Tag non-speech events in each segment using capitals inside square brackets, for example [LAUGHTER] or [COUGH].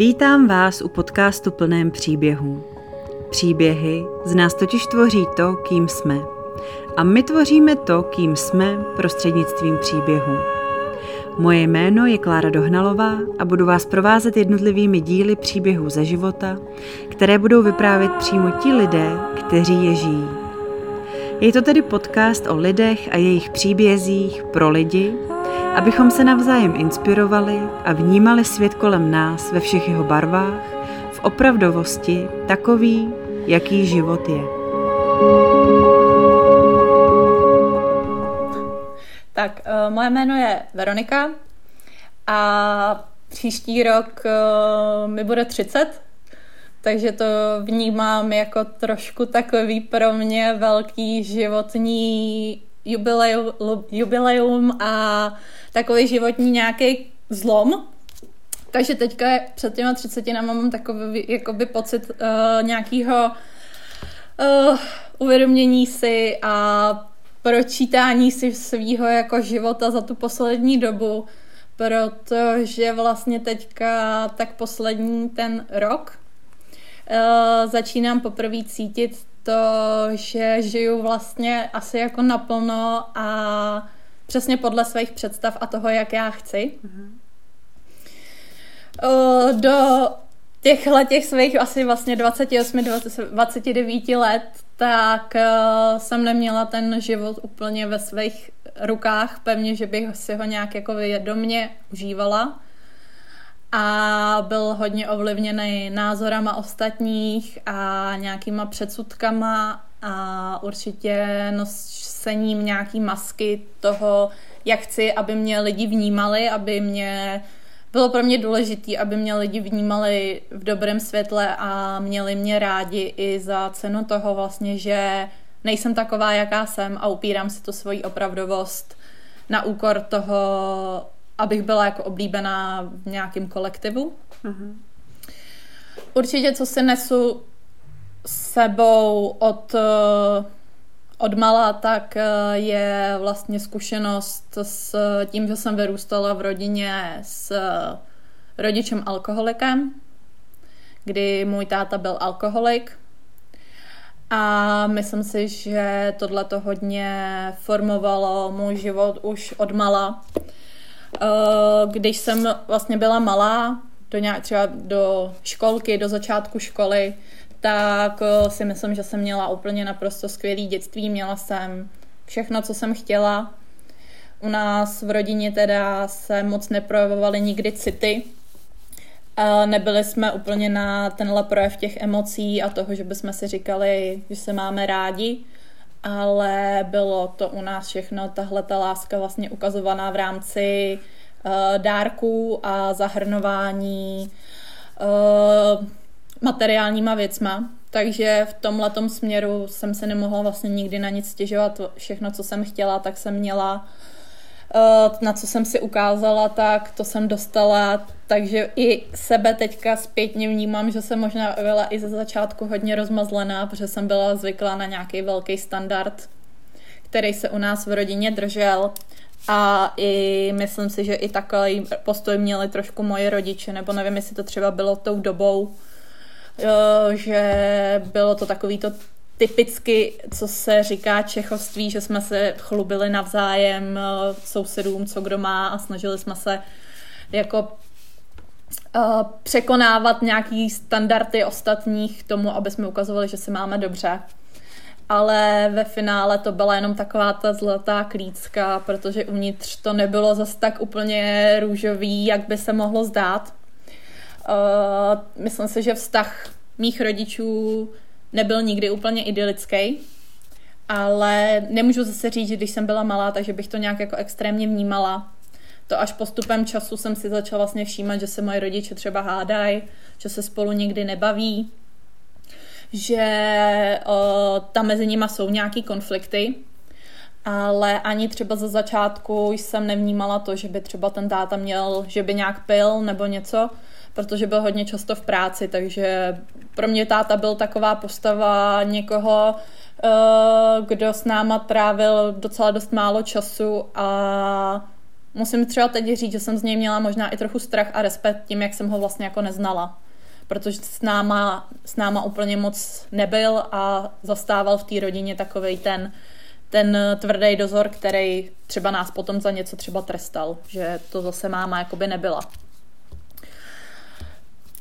Vítám vás u podcastu plném příběhů. Příběhy z nás totiž tvoří to, kým jsme. A my tvoříme to, kým jsme prostřednictvím příběhů. Moje jméno je Klára Dohnalová a budu vás provázet jednotlivými díly příběhů ze života, které budou vyprávět přímo ti lidé, kteří je žijí. Je to tedy podcast o lidech a jejich příbězích pro lidi, abychom se navzájem inspirovali a vnímali svět kolem nás ve všech jeho barvách, v opravdovosti takový, jaký život je. Tak, uh, moje jméno je Veronika a příští rok uh, mi bude 30, takže to vnímám jako trošku takový pro mě velký životní jubileum, jubileum a takový životní nějaký zlom. Takže teďka před těma třicetinama mám takový jakoby pocit uh, nějakého uh, uvědomění si a pročítání si svýho jako života za tu poslední dobu, protože vlastně teďka tak poslední ten rok uh, začínám poprvé cítit to, že žiju vlastně asi jako naplno a přesně podle svých představ a toho, jak já chci. Mm-hmm. Do těchhle těch svých asi vlastně 28, 20, 29 let, tak uh, jsem neměla ten život úplně ve svých rukách, pevně, že bych si ho nějak jako vědomě užívala. A byl hodně ovlivněný názorama ostatních a nějakýma předsudkama a určitě nosením nějaký masky toho, jak chci, aby mě lidi vnímali, aby mě bylo pro mě důležité, aby mě lidi vnímali v dobrém světle a měli mě rádi i za cenu toho vlastně, že nejsem taková, jaká jsem a upírám si tu svoji opravdovost na úkor toho, abych byla jako oblíbená v nějakém kolektivu. Uh-huh. Určitě, co si nesu sebou od, od mala, tak je vlastně zkušenost s tím, že jsem vyrůstala v rodině s rodičem alkoholikem, kdy můj táta byl alkoholik. A myslím si, že tohle to hodně formovalo můj život už od mala. Když jsem vlastně byla malá, do nějak, třeba do školky, do začátku školy, tak eh, si myslím, že jsem měla úplně naprosto skvělý dětství. Měla jsem všechno, co jsem chtěla. U nás v rodině teda se moc neprojevovaly nikdy city. Nebyli jsme úplně na tenhle projev těch emocí a toho, že bychom si říkali, že se máme rádi, ale bylo to u nás všechno, tahle ta láska vlastně ukazovaná v rámci uh, dárků a zahrnování materiálníma věcma, takže v tomhle směru jsem se nemohla vlastně nikdy na nic stěžovat. Všechno, co jsem chtěla, tak jsem měla. Eh, na co jsem si ukázala, tak to jsem dostala. Takže i sebe teďka zpětně vnímám, že jsem možná byla i ze začátku hodně rozmazlená, protože jsem byla zvyklá na nějaký velký standard, který se u nás v rodině držel. A i myslím si, že i takový postoj měli trošku moje rodiče, nebo nevím, jestli to třeba bylo tou dobou, že bylo to takový to typicky, co se říká čechoství, že jsme se chlubili navzájem eh, sousedům, co kdo má a snažili jsme se jako uh, překonávat nějaký standardy ostatních k tomu, aby jsme ukazovali, že se máme dobře. Ale ve finále to byla jenom taková ta zlatá klícka, protože uvnitř to nebylo zas tak úplně růžový, jak by se mohlo zdát. Uh, myslím si, že vztah mých rodičů nebyl nikdy úplně idylický, ale nemůžu zase říct, že když jsem byla malá, takže bych to nějak jako extrémně vnímala. To až postupem času jsem si začala vlastně všímat, že se moje rodiče třeba hádají, že se spolu nikdy nebaví, že o, tam mezi nimi jsou nějaký konflikty, ale ani třeba za začátku jsem nevnímala to, že by třeba ten táta měl, že by nějak pil nebo něco, protože byl hodně často v práci, takže pro mě táta byl taková postava někoho, eh, kdo s náma trávil docela dost málo času a musím třeba teď říct, že jsem z něj měla možná i trochu strach a respekt tím, jak jsem ho vlastně jako neznala. Protože s náma, s náma úplně moc nebyl a zastával v té rodině takovej ten, ten tvrdý dozor, který třeba nás potom za něco třeba trestal, že to zase máma jakoby nebyla.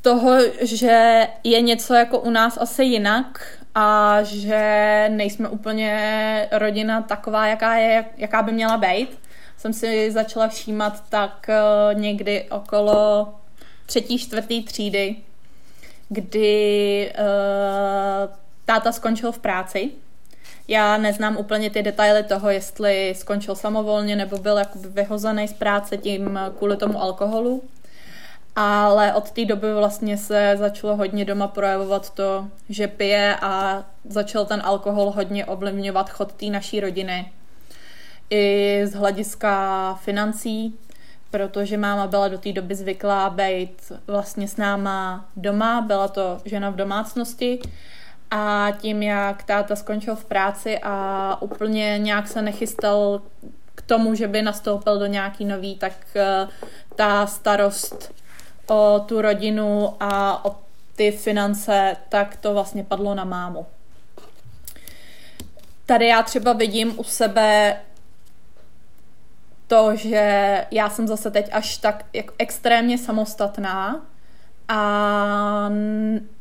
Toho, že je něco jako u nás asi jinak a že nejsme úplně rodina taková, jaká je, jaká by měla být, jsem si začala všímat tak eh, někdy okolo třetí, čtvrtý třídy, kdy uh, táta skončil v práci. Já neznám úplně ty detaily toho, jestli skončil samovolně nebo byl jakoby vyhozený z práce tím kvůli tomu alkoholu. Ale od té doby vlastně se začalo hodně doma projevovat to, že pije a začal ten alkohol hodně ovlivňovat chod té naší rodiny. I z hlediska financí, protože máma byla do té doby zvyklá být vlastně s náma doma, byla to žena v domácnosti. A tím, jak táta skončil v práci a úplně nějak se nechystal k tomu, že by nastoupil do nějaký nový, tak eh, ta starost o tu rodinu a o ty finance, tak to vlastně padlo na mámu. Tady já třeba vidím u sebe to, že já jsem zase teď až tak jako extrémně samostatná a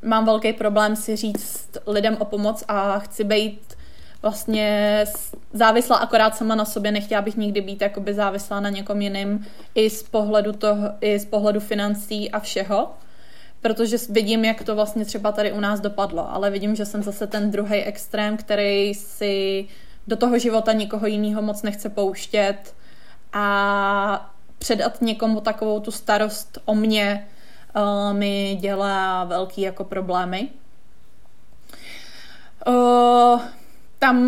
mám velký problém si říct lidem o pomoc a chci být vlastně závislá akorát sama na sobě, nechtěla bych nikdy být jakoby závislá na někom jiným i z pohledu toho, i z pohledu financí a všeho, protože vidím, jak to vlastně třeba tady u nás dopadlo, ale vidím, že jsem zase ten druhý extrém, který si do toho života nikoho jiného moc nechce pouštět a předat někomu takovou tu starost o mě uh, mi dělá velký jako problémy. Uh, tam,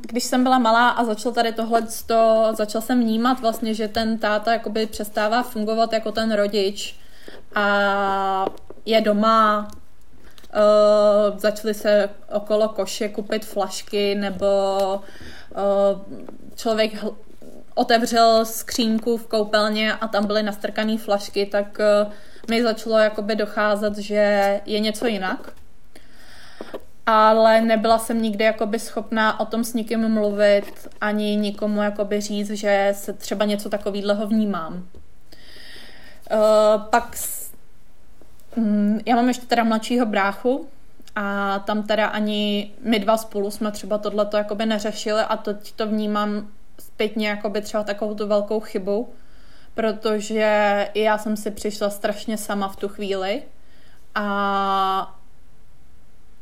když jsem byla malá a začal tady tohle, to, začal jsem vnímat vlastně, že ten táta jakoby přestává fungovat jako ten rodič a je doma, uh, začaly se okolo koše kupit flašky nebo uh, člověk otevřel skřínku v koupelně a tam byly nastrkané flašky, tak uh, mi začalo jakoby docházet, že je něco jinak ale nebyla jsem nikdy jakoby schopná o tom s nikým mluvit, ani nikomu jakoby říct, že se třeba něco takového vnímám. Uh, pak um, já mám ještě teda mladšího bráchu a tam teda ani my dva spolu jsme třeba tohleto jakoby neřešili a teď to vnímám zpětně jakoby třeba takovou tu velkou chybu, protože já jsem si přišla strašně sama v tu chvíli a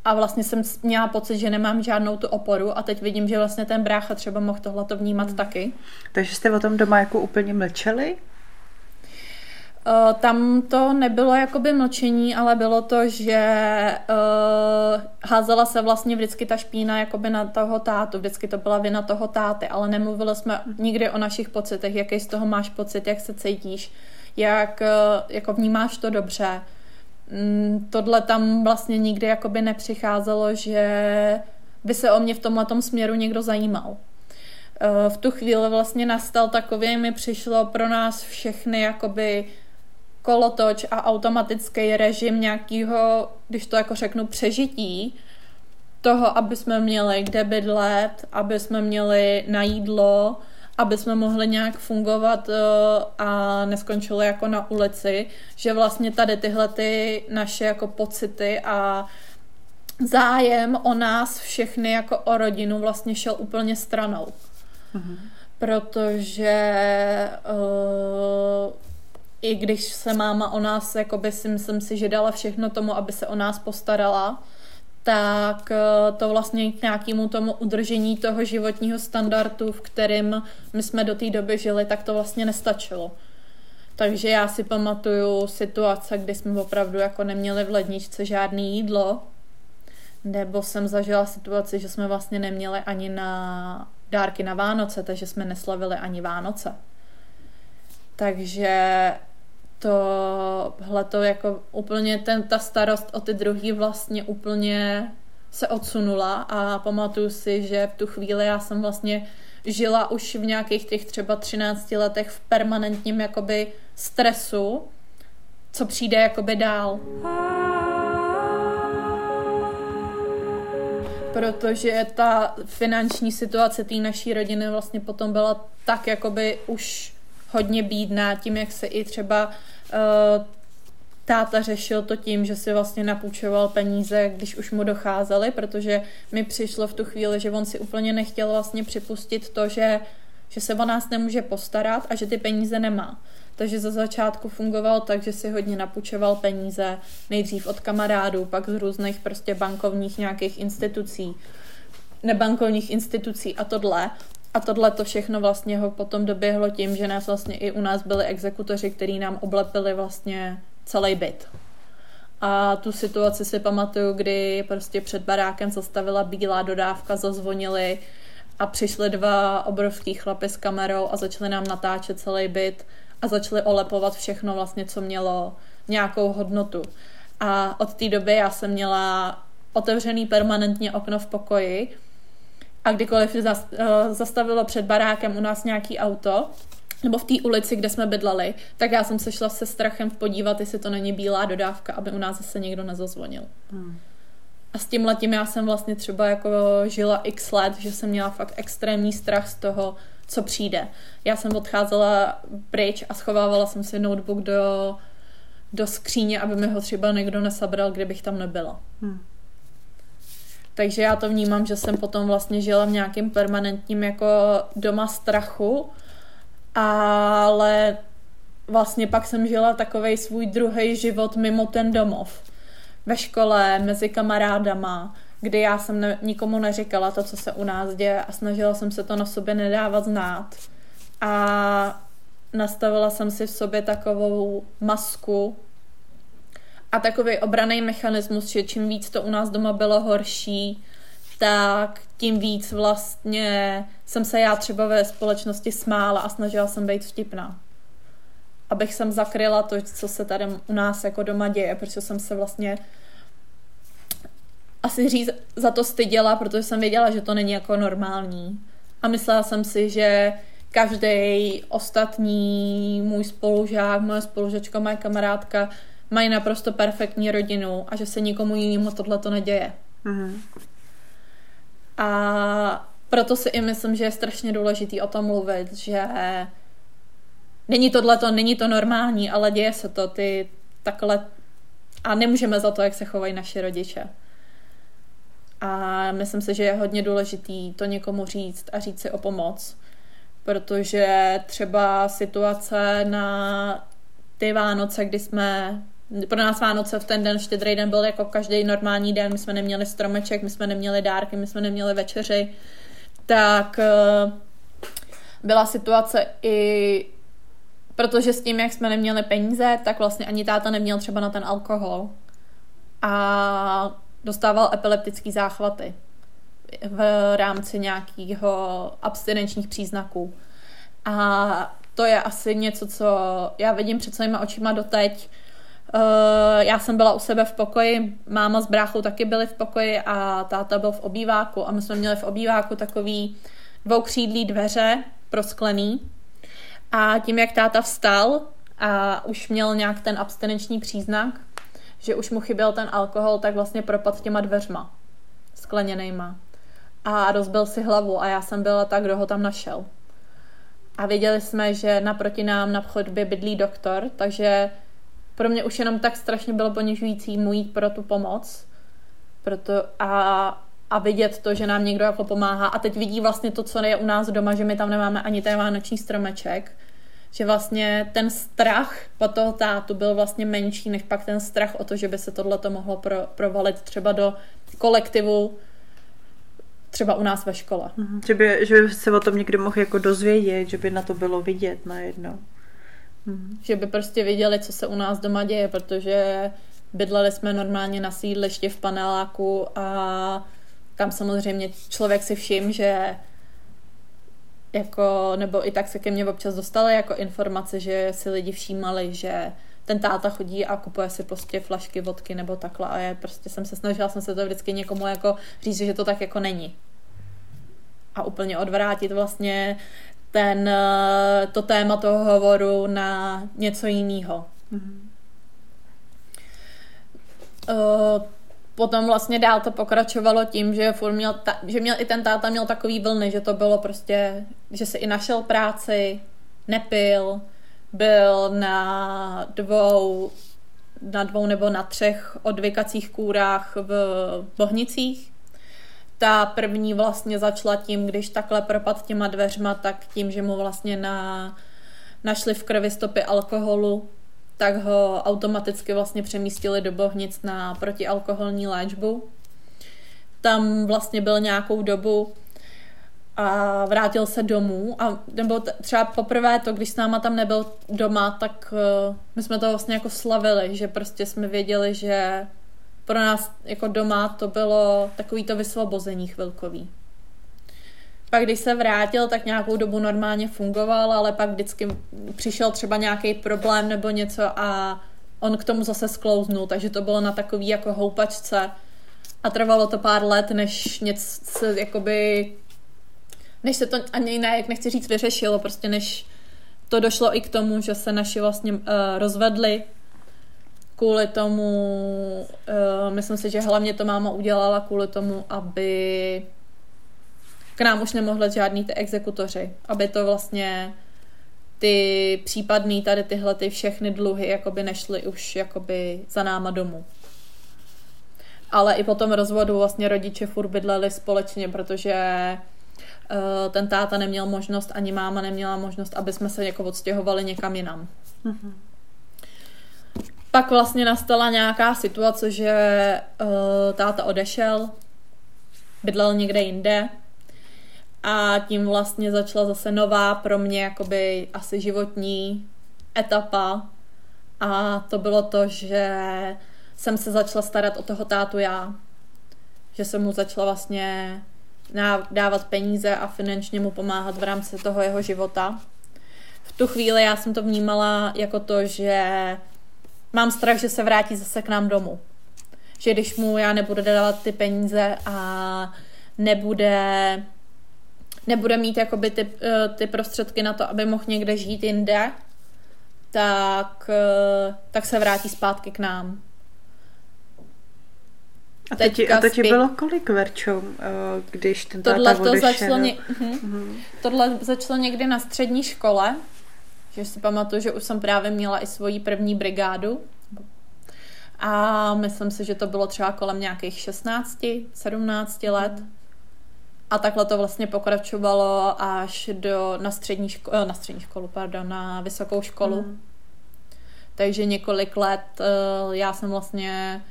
a vlastně jsem měla pocit, že nemám žádnou tu oporu a teď vidím, že vlastně ten brácha třeba mohl tohle vnímat hmm. taky. Takže jste o tom doma jako úplně mlčeli? Uh, tam to nebylo jakoby mlčení, ale bylo to, že uh, házela se vlastně vždycky ta špína jakoby na toho tátu, vždycky to byla vina toho táty, ale nemluvili jsme nikdy o našich pocitech, jaký z toho máš pocit, jak se cítíš, jak uh, jako vnímáš to dobře, tohle tam vlastně nikdy jakoby nepřicházelo, že by se o mě v tomhle směru někdo zajímal. Eh, v tu chvíli vlastně nastal takový, mi přišlo pro nás všechny jakoby kolotoč a automatický režim nějakého, když to jako řeknu, přežití, toho, aby jsme měli kde bydlet, aby jsme měli na jídlo, aby jsme mohli nějak fungovat uh, a neskončili jako na ulici, že vlastně tady tyhle ty naše jako pocity a zájem o nás všechny jako o rodinu vlastně šel úplně stranou. Mm-hmm. Protože uh, i když se máma o nás, jakoby si myslím si, že dala všechno tomu, aby se o nás postarala, tak eh, to vlastně k nějakému tomu udržení toho životního standardu, v kterém my jsme do té doby žili, tak to vlastně nestačilo. Takže já si pamatuju situace, kdy jsme opravdu jako neměli v ledničce žádné jídlo, nebo jsem zažila situaci, že jsme vlastně neměli ani na dárky na Vánoce, takže jsme neslavili ani Vánoce. Takže tohle to jako úplně ten, ta starost o ty druhý vlastně úplně se odsunula a pamatuju si, že v tu chvíli já jsem vlastně žila už v nějakých těch třeba 13 letech v permanentním jakoby stresu, co přijde jakoby dál. Protože ta finanční situace té naší rodiny vlastně potom byla tak jakoby už hodně bídná tím, jak se i třeba táta řešil to tím, že si vlastně napůjčoval peníze, když už mu docházely, protože mi přišlo v tu chvíli, že on si úplně nechtěl vlastně připustit to, že, že se o nás nemůže postarat a že ty peníze nemá. Takže za začátku fungoval tak, že si hodně napůjčoval peníze, nejdřív od kamarádů, pak z různých prostě bankovních nějakých institucí, nebankovních institucí a tohle. A tohle to všechno vlastně ho potom doběhlo tím, že nás vlastně i u nás byli exekutoři, kteří nám oblepili vlastně celý byt. A tu situaci si pamatuju, kdy prostě před barákem zastavila bílá dodávka, zazvonili a přišli dva obrovský chlapy s kamerou a začali nám natáčet celý byt a začali olepovat všechno vlastně, co mělo nějakou hodnotu. A od té doby já jsem měla otevřený permanentně okno v pokoji a kdykoliv eh, zastavilo před barákem u nás nějaký auto, nebo v té ulici, kde jsme bydleli, tak já jsem se šla se strachem podívat, jestli to není bílá dodávka, aby u nás zase někdo nezazvonil. Hmm. A s tím letím já jsem vlastně třeba jako žila x let, že jsem měla fakt extrémní strach z toho, co přijde. Já jsem odcházela pryč a schovávala jsem si notebook do, do skříně, aby mi ho třeba někdo nesabral, kdybych tam nebyla. Hmm. Takže já to vnímám, že jsem potom vlastně žila v nějakém permanentním jako doma strachu, ale vlastně pak jsem žila takový svůj druhý život mimo ten domov. Ve škole, mezi kamarádama, kdy já jsem ne, nikomu neříkala to, co se u nás děje a snažila jsem se to na sobě nedávat znát. A nastavila jsem si v sobě takovou masku a takový obraný mechanismus, že čím víc to u nás doma bylo horší, tak tím víc vlastně jsem se já třeba ve společnosti smála a snažila jsem být vtipná. Abych jsem zakryla to, co se tady u nás jako doma děje, protože jsem se vlastně asi říct za to styděla, protože jsem věděla, že to není jako normální. A myslela jsem si, že každý ostatní můj spolužák, moje spolužačka, moje kamarádka mají naprosto perfektní rodinu a že se nikomu jinému tohle to neděje. Mm-hmm. A proto si i myslím, že je strašně důležitý o tom mluvit, že není tohle to, není to normální, ale děje se to, ty takhle a nemůžeme za to, jak se chovají naši rodiče. A myslím si, že je hodně důležitý to někomu říct a říct si o pomoc, protože třeba situace na ty Vánoce, kdy jsme pro nás Vánoce v ten den, štědrý den byl jako každý normální den, my jsme neměli stromeček, my jsme neměli dárky, my jsme neměli večeři, tak eh, byla situace i protože s tím, jak jsme neměli peníze, tak vlastně ani táta neměl třeba na ten alkohol. A dostával epileptický záchvaty v rámci nějakého abstinenčních příznaků. A to je asi něco, co já vidím před svýma očima doteď, já jsem byla u sebe v pokoji, máma s bráchou taky byli v pokoji a táta byl v obýváku a my jsme měli v obýváku takový dvoukřídlý dveře prosklený a tím, jak táta vstal a už měl nějak ten abstinenční příznak, že už mu chyběl ten alkohol, tak vlastně propad těma dveřma skleněnejma a rozbil si hlavu a já jsem byla tak, kdo ho tam našel. A věděli jsme, že naproti nám na chodbě bydlí doktor, takže pro mě už jenom tak strašně bylo ponižující mu jít pro tu pomoc proto a, a vidět to, že nám někdo jako pomáhá a teď vidí vlastně to, co je u nás doma, že my tam nemáme ani ten vánoční stromeček, že vlastně ten strach po toho tátu byl vlastně menší, než pak ten strach o to, že by se tohle to mohlo pro, provalit třeba do kolektivu, třeba u nás ve škole. Mhm. Že, by, že by se o tom někdo mohl jako dozvědět, že by na to bylo vidět najednou. Mm. Že by prostě viděli, co se u nás doma děje, protože bydleli jsme normálně na sídlišti v paneláku a tam samozřejmě člověk si všim, že jako, nebo i tak se ke mně občas dostaly jako informace, že si lidi všímali, že ten táta chodí a kupuje si prostě flašky vodky nebo takhle a já prostě jsem se snažila jsem se to vždycky někomu jako říct, že to tak jako není. a úplně odvrátit vlastně ten, eh, to téma toho hovoru na něco jiného. Mm-hmm. Potom vlastně dál to pokračovalo tím, že, furt měl ta, že měl i ten táta měl takový vlny, že to bylo prostě, že si i našel práci, nepil, byl na dvou, na dvou nebo na třech odvykacích kůrách v Bohnicích. Ta první vlastně začala tím, když takhle propad těma dveřma, tak tím, že mu vlastně na, našli v krvi stopy alkoholu, tak ho automaticky vlastně přemístili do Bohnic na protialkoholní léčbu. Tam vlastně byl nějakou dobu a vrátil se domů a nebo třeba poprvé to, když s náma tam nebyl doma, tak uh, my jsme to vlastně jako slavili, že prostě jsme věděli, že pro nás jako doma to bylo takový to vysvobození chvilkový. Pak když se vrátil, tak nějakou dobu normálně fungoval, ale pak vždycky přišel třeba nějaký problém nebo něco a on k tomu zase sklouznul, takže to bylo na takový jako houpačce a trvalo to pár let, než něco jakoby než se to ani ne, jak nechci říct, vyřešilo, prostě než to došlo i k tomu, že se naši vlastně uh, rozvedli kvůli tomu, uh, myslím si, že hlavně to máma udělala kvůli tomu, aby k nám už nemohli žádný ty exekutoři, aby to vlastně ty případný tady tyhle ty všechny dluhy jakoby nešly už jakoby za náma domů. Ale i po tom rozvodu vlastně rodiče furt bydleli společně, protože uh, ten táta neměl možnost, ani máma neměla možnost, aby jsme se jako odstěhovali někam jinam. Mm-hmm. Pak vlastně nastala nějaká situace, že uh, táta odešel, bydlel někde jinde a tím vlastně začala zase nová pro mě jakoby asi životní etapa a to bylo to, že jsem se začala starat o toho tátu já. Že jsem mu začala vlastně dávat peníze a finančně mu pomáhat v rámci toho jeho života. V tu chvíli já jsem to vnímala jako to, že mám strach, že se vrátí zase k nám domů. Že když mu já nebudu dávat ty peníze a nebude nebude mít jakoby ty, eh, ty prostředky na to, aby mohl někde žít jinde, tak, eh, tak se vrátí zpátky k nám. A to, ti, a to ti bylo kolik, Verčo, eh, když ten tohle táta to začalo, ně, uh-huh. Uh-huh. Tohle začalo někdy na střední škole, že si pamatuju, že už jsem právě měla i svoji první brigádu. A myslím si, že to bylo třeba kolem nějakých 16, 17 let. A takhle to vlastně pokračovalo až do, na, střední ško, eh, na střední školu, pardon, na vysokou školu. Mm. Takže několik let uh, já jsem vlastně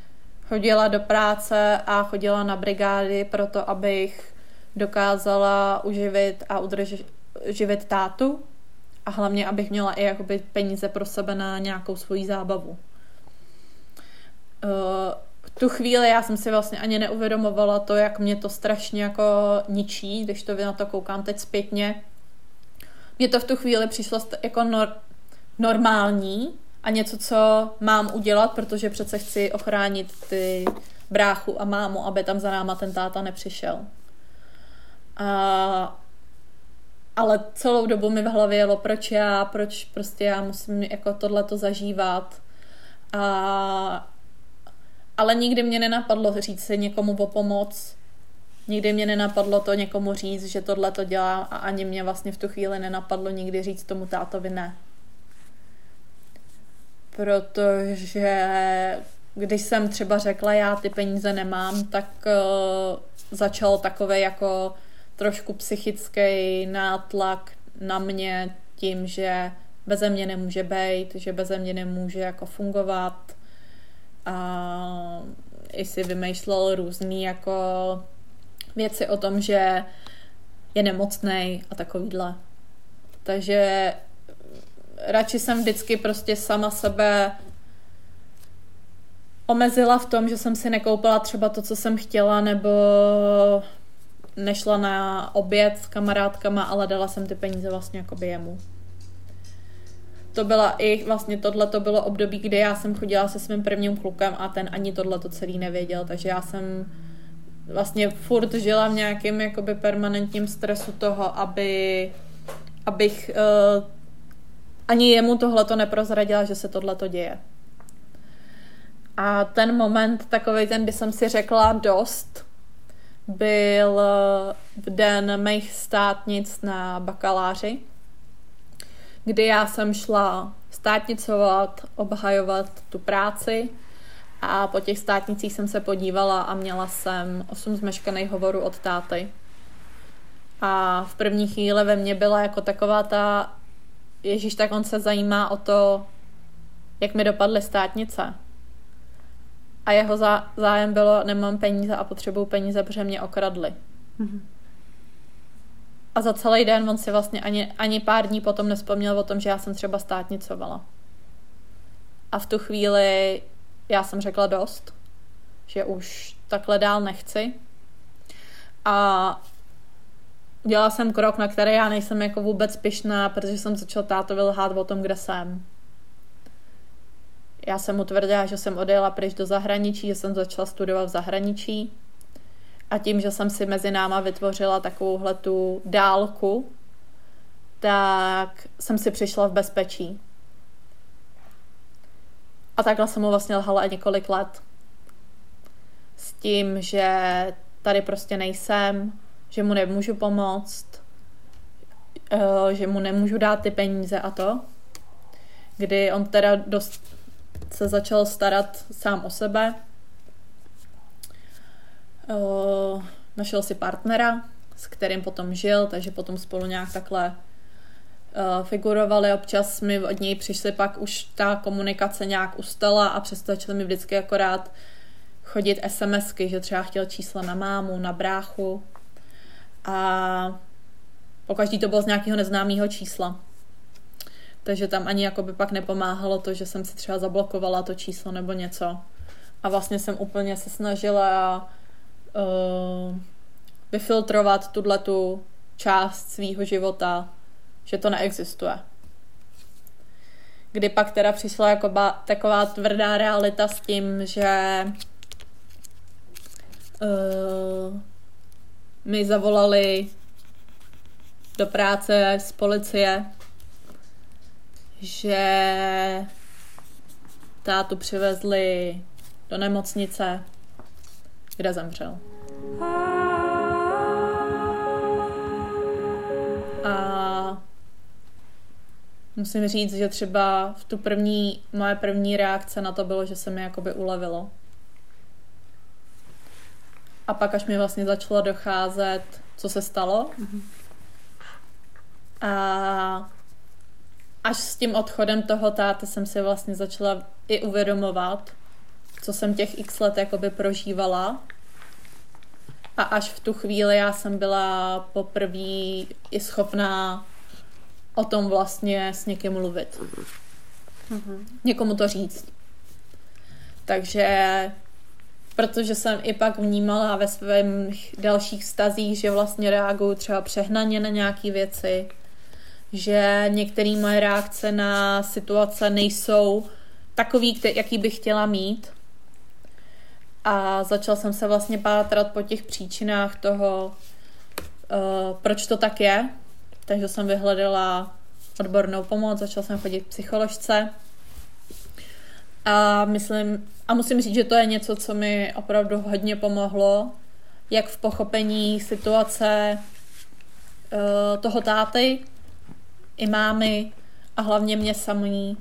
chodila do práce a chodila na brigády proto, abych dokázala uživit a udržet tátu a hlavně, abych měla i jakoby peníze pro sebe na nějakou svoji zábavu. Uh, tu chvíli já jsem si vlastně ani neuvědomovala to, jak mě to strašně jako ničí, když to na to koukám teď zpětně. Mně to v tu chvíli přišlo jako nor- normální a něco, co mám udělat, protože přece chci ochránit ty bráchu a mámu, aby tam za náma ten táta nepřišel. A, ale celou dobu mi v hlavě jelo, proč já, proč prostě já musím jako tohleto zažívat. A ale nikdy mě nenapadlo říct si někomu o pomoc, nikdy mě nenapadlo to někomu říct, že tohle to dělá a ani mě vlastně v tu chvíli nenapadlo nikdy říct tomu tátovi ne. Protože když jsem třeba řekla, já ty peníze nemám, tak uh, začal takový jako trošku psychický nátlak na mě tím, že beze mě nemůže být, že beze mě nemůže jako fungovat, a i si vymýšlel různý jako věci o tom, že je nemocný a takovýhle. Takže radši jsem vždycky prostě sama sebe omezila v tom, že jsem si nekoupila třeba to, co jsem chtěla, nebo nešla na oběd s kamarádkama, ale dala jsem ty peníze vlastně jakoby jemu to byla i vlastně tohle to bylo období, kdy já jsem chodila se svým prvním klukem a ten ani tohle to celý nevěděl, takže já jsem vlastně furt žila v nějakém jakoby permanentním stresu toho, aby, abych uh, ani jemu tohle to neprozradila, že se tohle to děje. A ten moment, takový ten, kdy jsem si řekla dost, byl v den mých státnic na bakaláři, kdy já jsem šla státnicovat, obhajovat tu práci a po těch státnicích jsem se podívala a měla jsem osm zmeškaných hovorů od táty. A v první chvíli ve mně byla jako taková ta, Ježíš, tak on se zajímá o to, jak mi dopadly státnice. A jeho zá, zájem bylo, nemám peníze a potřebuju peníze, protože mě okradli. Mm-hmm. A za celý den on si vlastně ani, ani pár dní potom nespomněl o tom, že já jsem třeba státnicovala. A v tu chvíli já jsem řekla dost, že už takhle dál nechci. A dělala jsem krok, na který já nejsem jako vůbec pyšná, protože jsem začala tátovi lhát o tom, kde jsem. Já jsem mu tvrdila, že jsem odjela pryč do zahraničí, že jsem začala studovat v zahraničí. A tím, že jsem si mezi náma vytvořila takovouhle tu dálku, tak jsem si přišla v bezpečí. A takhle jsem mu vlastně lhala několik let. S tím, že tady prostě nejsem, že mu nemůžu pomoct, eh, že mu nemůžu dát ty peníze a to. Kdy on teda dost se začal starat sám o sebe. Eh, našel si partnera, s kterým potom žil, takže potom spolu nějak takhle Eh, figurovali, občas mi od něj přišly pak už ta komunikace nějak ustala a přesto začaly mi vždycky akorát chodit SMSky, že třeba chtěl čísla na mámu, na bráchu a pokaždý to bylo z nějakého neznámého čísla. Takže tam ani jako by pak nepomáhalo to, že jsem si třeba zablokovala to číslo nebo něco. A vlastně jsem úplně se snažila uh, vyfiltrovat tuhle tu část svýho života že to neexistuje. Kdy pak teda přišla jako ba, taková tvrdá realita s tím, že uh, mi zavolali do práce z policie, že tátu přivezli do nemocnice, kde zemřel. A musím říct, že třeba v tu první, moje první reakce na to bylo, že se mi jakoby ulevilo. A pak až mi vlastně začalo docházet, co se stalo. Mm-hmm. A až s tím odchodem toho táty jsem si vlastně začala i uvědomovat, co jsem těch x let jakoby prožívala. A až v tu chvíli já jsem byla poprvé i schopná o tom vlastně s někým mluvit. Mm-hmm. Někomu to říct. Takže protože jsem i pak vnímala ve svých dalších stazích, že vlastně reaguju třeba přehnaně na nějaké věci, že některé moje reakce na situace nejsou takový, jaký bych chtěla mít. A začal jsem se vlastně pátrat po těch příčinách toho, uh, proč to tak je, takže jsem vyhledala odbornou pomoc, začala jsem chodit k psycholožce a myslím, a musím říct, že to je něco, co mi opravdu hodně pomohlo, jak v pochopení situace uh, toho táty, i mámy a hlavně mě samý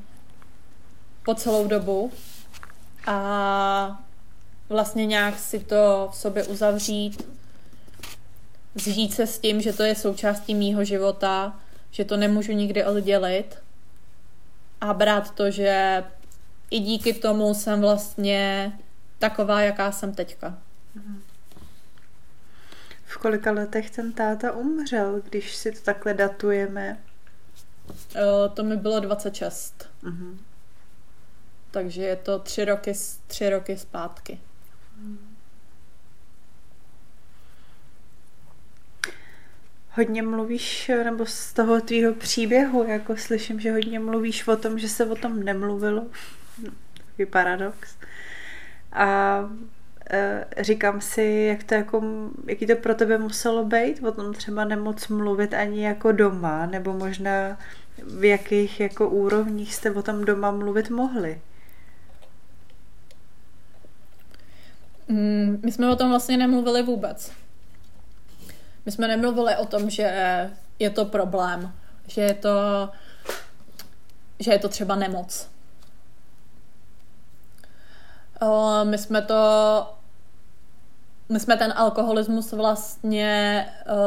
po celou dobu a vlastně nějak si to v sobě uzavřít zžít se s tím, že to je součástí mýho života, že to nemůžu nikdy oddělit a brát to, že i díky tomu jsem vlastně taková, jaká jsem teďka. V kolika letech ten táta umřel, když si to takhle datujeme? To mi bylo 26. Uh-huh. Takže je to tři roky, tři roky zpátky. Hodně mluvíš, nebo z toho tvýho příběhu, jako slyším, že hodně mluvíš o tom, že se o tom nemluvilo. Takový paradox. A říkám si, jak to jako, jaký to pro tebe muselo být, o tom třeba nemoc mluvit ani jako doma, nebo možná v jakých jako úrovních jste o tom doma mluvit mohli? Mm, my jsme o tom vlastně nemluvili vůbec. My jsme nemluvili o tom, že je to problém, že je to, že je to třeba nemoc. My jsme to my jsme ten alkoholismus vlastně,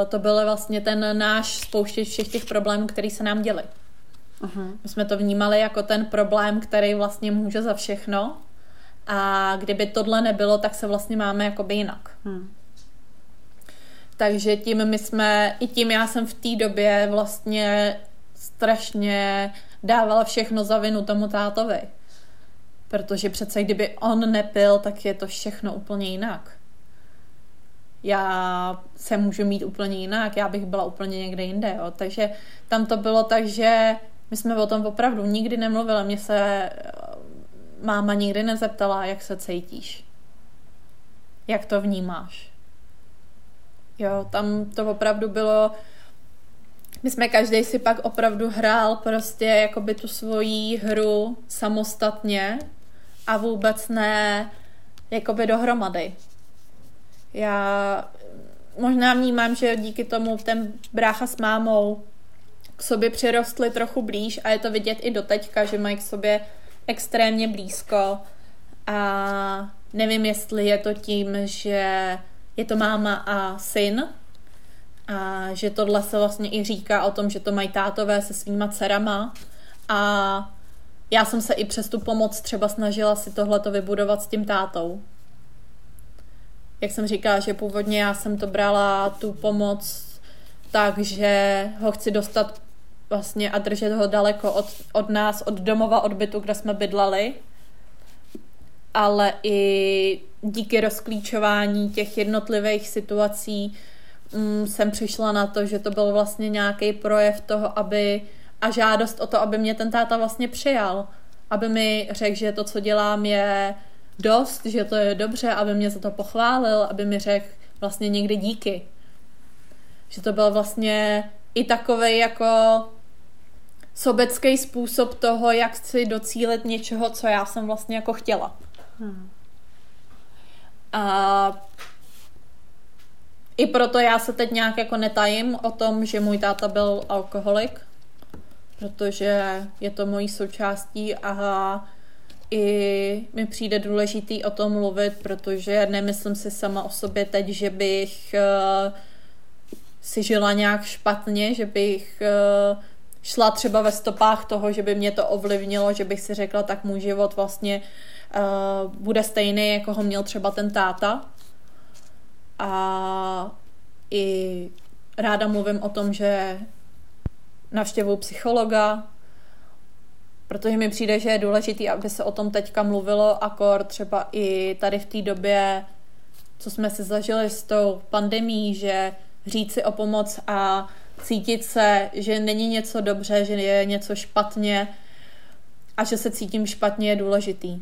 to byl vlastně ten náš spouštěč všech těch problémů, který se nám děli. Uh-huh. My jsme to vnímali jako ten problém, který vlastně může za všechno a kdyby tohle nebylo, tak se vlastně máme jakoby jinak. Hmm. Takže tím my jsme, i tím já jsem v té době vlastně strašně dávala všechno za vinu tomu tátovi. Protože přece kdyby on nepil, tak je to všechno úplně jinak. Já se můžu mít úplně jinak, já bych byla úplně někde jinde. Jo. Takže tam to bylo tak, že my jsme o tom opravdu nikdy nemluvili. Mně se máma nikdy nezeptala, jak se cítíš. Jak to vnímáš. Jo, tam to opravdu bylo... My jsme každý si pak opravdu hrál prostě jakoby tu svoji hru samostatně a vůbec ne jakoby dohromady. Já možná vnímám, že díky tomu ten brácha s mámou k sobě přirostli trochu blíž a je to vidět i do teďka, že mají k sobě extrémně blízko a nevím, jestli je to tím, že je to máma a syn a že tohle se vlastně i říká o tom, že to mají tátové se svýma dcerama a já jsem se i přes tu pomoc třeba snažila si tohleto vybudovat s tím tátou. Jak jsem říkala, že původně já jsem to brala tu pomoc tak, že ho chci dostat vlastně a držet ho daleko od, od nás, od domova, od bytu, kde jsme bydleli. Ale i díky rozklíčování těch jednotlivých situací mm, jsem přišla na to, že to byl vlastně nějaký projev toho, aby a žádost o to, aby mě ten táta vlastně přijal. Aby mi řekl, že to, co dělám, je dost, že to je dobře, aby mě za to pochválil, aby mi řekl vlastně někdy díky. Že to byl vlastně i takový jako sobecký způsob toho, jak chci docílit něčeho, co já jsem vlastně jako chtěla. Hmm. A i proto já se teď nějak jako netajím o tom, že můj táta byl alkoholik, protože je to mojí součástí a i mi přijde důležitý o tom mluvit, protože nemyslím si sama o sobě teď, že bych uh, si žila nějak špatně, že bych uh, šla třeba ve stopách toho, že by mě to ovlivnilo, že bych si řekla, tak můj život vlastně uh, bude stejný, jako ho měl třeba ten táta. A i ráda mluvím o tom, že navštěvuju psychologa, protože mi přijde, že je důležité, aby se o tom teďka mluvilo, akor třeba i tady v té době, co jsme si zažili s tou pandemí, že říct si o pomoc a cítit se, že není něco dobře, že je něco špatně a že se cítím špatně je důležitý.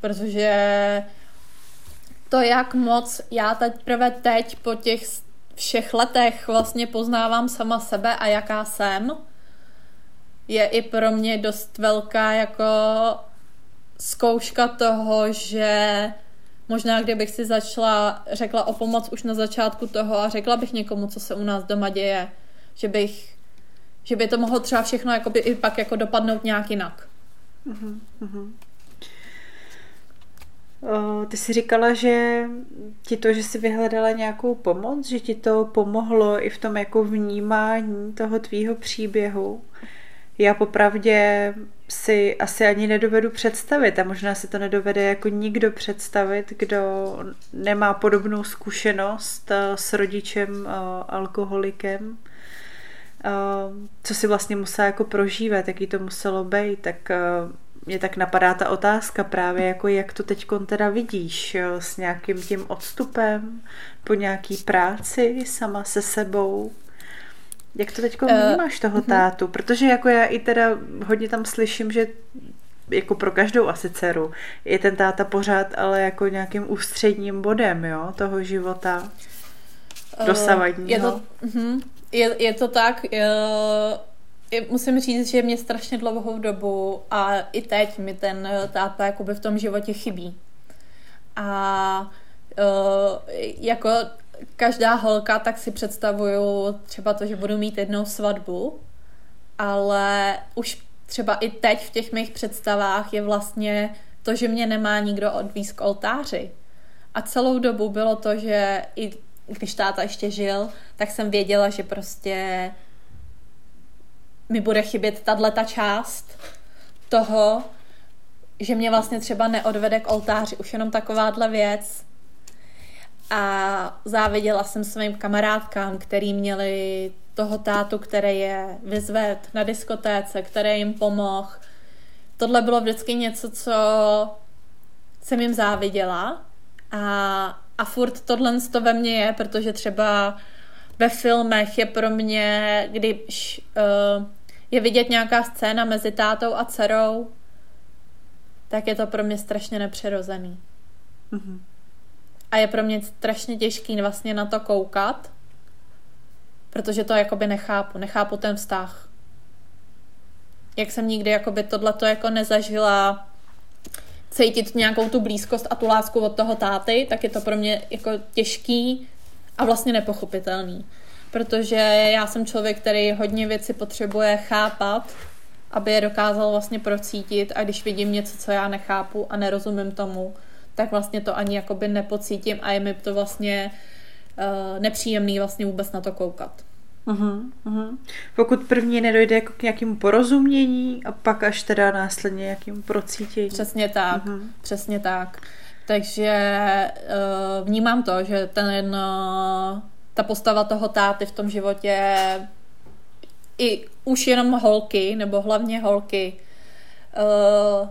Protože to, jak moc já teprve teď po těch všech letech vlastně poznávám sama sebe a jaká jsem, je i pro mě dost velká jako zkouška toho, že Možná, kdybych si začala, řekla o pomoc už na začátku toho a řekla bych někomu, co se u nás doma děje, že bych, že by to mohlo třeba všechno jakoby i pak jako dopadnout nějak jinak. Uh-huh, uh-huh. Ty jsi říkala, že ti to, že jsi vyhledala nějakou pomoc, že ti to pomohlo i v tom jako vnímání toho tvýho příběhu. Já popravdě si asi ani nedovedu představit a možná si to nedovede jako nikdo představit, kdo nemá podobnou zkušenost eh, s rodičem eh, alkoholikem, eh, co si vlastně musela jako prožívat, jaký to muselo být, tak mě tak napadá ta otázka právě, jako jak to teď teda vidíš s nějakým tím odstupem po nějaký práci sama se sebou, jak to teď vnímáš toho uh, tátu? Protože jako já i teda hodně tam slyším, že jako pro každou asi dceru, je ten táta pořád ale jako nějakým ústředním bodem, jo, toho života dosavadního. Je to, uh, je, je to tak, je, je, musím říct, že mě strašně dlouhou dobu a i teď mi ten táta jakoby v tom životě chybí. A uh, jako každá holka, tak si představuju třeba to, že budu mít jednou svatbu, ale už třeba i teď v těch mých představách je vlastně to, že mě nemá nikdo odvíz k oltáři. A celou dobu bylo to, že i když táta ještě žil, tak jsem věděla, že prostě mi bude chybět tahle ta část toho, že mě vlastně třeba neodvede k oltáři, už jenom takováhle věc. A záviděla jsem svým kamarádkám, který měli toho tátu, který je vyzved na diskotéce, který jim pomohl. Tohle bylo vždycky něco, co jsem jim záviděla a, a furt tohle to ve mně je, protože třeba ve filmech je pro mě, když uh, je vidět nějaká scéna mezi tátou a dcerou, tak je to pro mě strašně nepřirozený. Mm-hmm. A je pro mě strašně těžký vlastně na to koukat, protože to jakoby nechápu, nechápu ten vztah. Jak jsem nikdy jakoby tohleto jako nezažila cítit nějakou tu blízkost a tu lásku od toho táty, tak je to pro mě jako těžký a vlastně nepochopitelný. Protože já jsem člověk, který hodně věci potřebuje chápat, aby je dokázal vlastně procítit a když vidím něco, co já nechápu a nerozumím tomu, tak vlastně to ani jakoby nepocítím a je mi to vlastně uh, nepříjemný vlastně vůbec na to koukat. Uh-huh, uh-huh. Pokud první nedojde jako k nějakému porozumění a pak až teda následně nějakým procítění. Přesně tak, uh-huh. přesně tak. Takže uh, vnímám to, že ten, uh, ta postava toho táty v tom životě i už jenom holky, nebo hlavně holky, uh,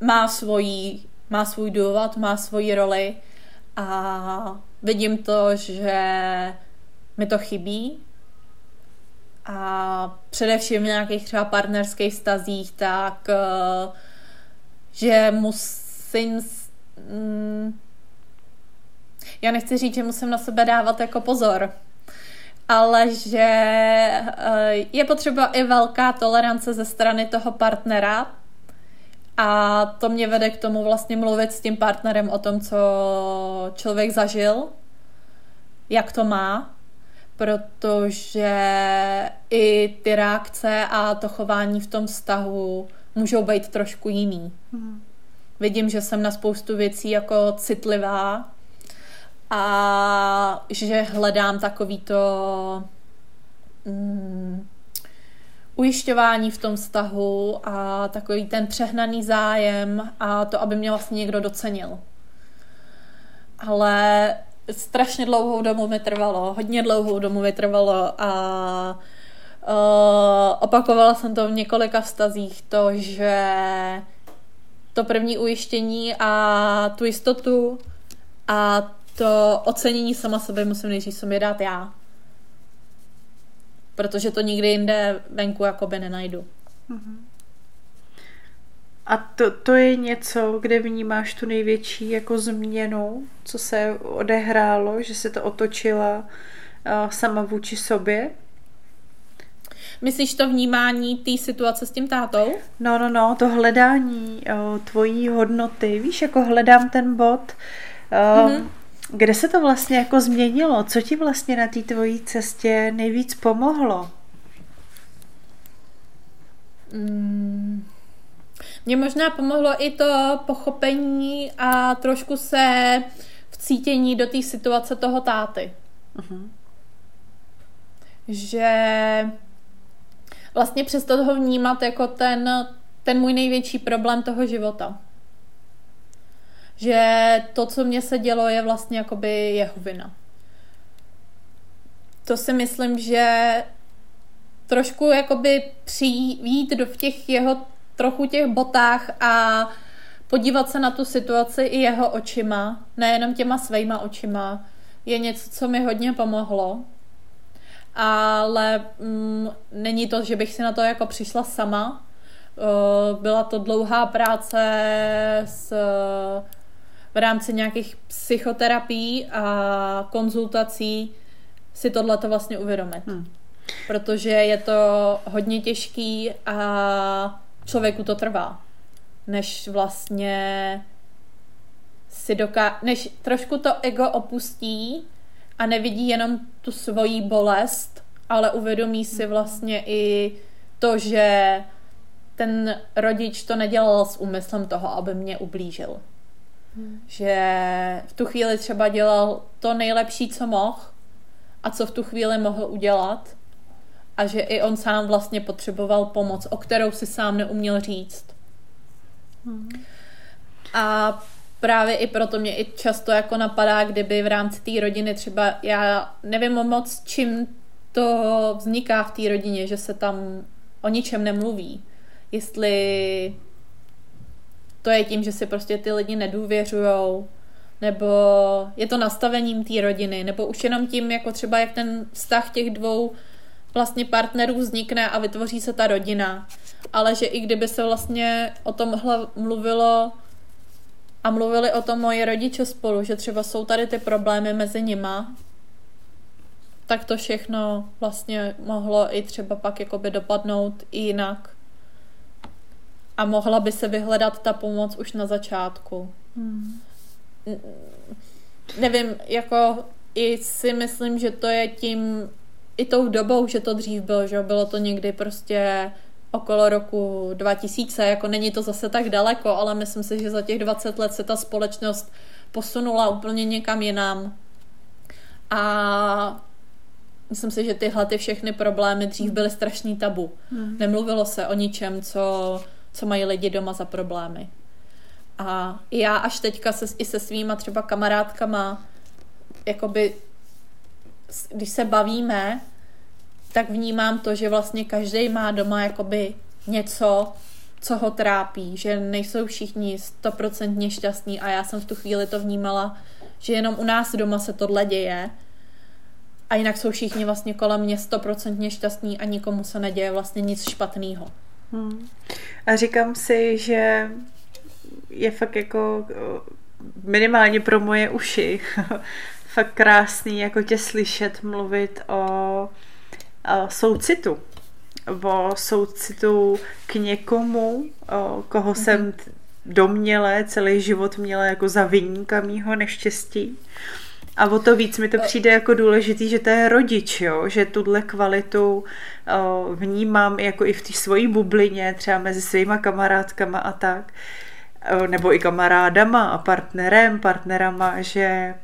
má svojí, má svůj důvod, má svoji roli a vidím to, že mi to chybí. A především v nějakých třeba partnerských stazích, tak uh, že musím mm, já nechci říct, že musím na sebe dávat jako pozor, ale že eh, je potřeba i velká tolerance ze strany toho partnera a to mě vede k tomu vlastně mluvit s tím partnerem o tom, co člověk zažil, jak to má, protože i ty reakce a to chování v tom vztahu můžou být trošku jiný. Hmm. Vidím, že jsem na spoustu věcí jako citlivá a že hledám takový to mm, ujišťování v tom vztahu a takový ten přehnaný zájem a to, aby mě vlastně někdo docenil. Ale strašně dlouhou dobu mi trvalo, hodně dlouhou dobu mi trvalo a uh, opakovala jsem to v několika vztazích, to, že to první ujištění a tu jistotu a to ocenění sama sebe musím nejdřív sobě dát já. Protože to nikdy jinde venku jakoby nenajdu. Mm-hmm. A to, to je něco, kde vnímáš tu největší jako změnu, co se odehrálo, že se to otočila uh, sama vůči sobě? Myslíš to vnímání té situace s tím tátou? No, no, no, to hledání uh, tvojí hodnoty. Víš, jako hledám ten bod, uh, mm-hmm. Kde se to vlastně jako změnilo? Co ti vlastně na té tvojí cestě nejvíc pomohlo? Mm. Mně možná pomohlo i to pochopení a trošku se vcítění do té situace toho táty. Uh-huh. Že vlastně přesto toho vnímat jako ten, ten můj největší problém toho života. Že to, co mě se dělo, je vlastně jakoby jeho vina. To si myslím, že trošku jakoby přijít do těch jeho trochu těch botách a podívat se na tu situaci i jeho očima, nejenom těma svýma očima, je něco, co mi hodně pomohlo. Ale mm, není to, že bych si na to jako přišla sama. Byla to dlouhá práce s, v rámci nějakých psychoterapií a konzultací si tohle to vlastně uvědomit. Hmm. Protože je to hodně těžký a člověku to trvá, než vlastně si doká... než trošku to ego opustí a nevidí jenom tu svoji bolest, ale uvědomí si vlastně i to, že ten rodič to nedělal s úmyslem toho, aby mě ublížil. Že v tu chvíli třeba dělal to nejlepší, co mohl a co v tu chvíli mohl udělat a že i on sám vlastně potřeboval pomoc, o kterou si sám neuměl říct. Hmm. A právě i proto mě i často jako napadá, kdyby v rámci té rodiny třeba, já nevím moc, čím to vzniká v té rodině, že se tam o ničem nemluví. Jestli to je tím, že si prostě ty lidi nedůvěřujou, nebo je to nastavením té rodiny, nebo už jenom tím, jako třeba jak ten vztah těch dvou vlastně partnerů vznikne a vytvoří se ta rodina. Ale že i kdyby se vlastně o tomhle mluvilo a mluvili o tom moji rodiče spolu, že třeba jsou tady ty problémy mezi nima, tak to všechno vlastně mohlo i třeba pak jakoby dopadnout i jinak. A mohla by se vyhledat ta pomoc už na začátku. Hmm. Nevím, jako i si myslím, že to je tím, i tou dobou, že to dřív bylo, že bylo to někdy prostě okolo roku 2000, jako není to zase tak daleko, ale myslím si, že za těch 20 let se ta společnost posunula úplně někam jinam. A myslím si, že tyhle ty všechny problémy dřív byly strašný tabu. Hmm. Nemluvilo se o ničem, co, co mají lidi doma za problémy. A já až teďka se, i se svýma třeba kamarádkama, jakoby, když se bavíme, tak vnímám to, že vlastně každý má doma jakoby něco, co ho trápí, že nejsou všichni stoprocentně šťastní a já jsem v tu chvíli to vnímala, že jenom u nás doma se tohle děje a jinak jsou všichni vlastně kolem mě stoprocentně šťastní a nikomu se neděje vlastně nic špatného. Hmm. A říkám si, že je fakt jako minimálně pro moje uši [LAUGHS] fakt krásný jako tě slyšet mluvit o soucitu. O soucitu k někomu, o koho mm-hmm. jsem doměle celý život měla jako za vyníka mýho neštěstí. A o to víc mi to přijde jako důležitý, že to je rodič, jo? že tuhle kvalitu o, vnímám jako i v té svojí bublině, třeba mezi svýma kamarádkama a tak, o, nebo i kamarádama a partnerem, partnerama, že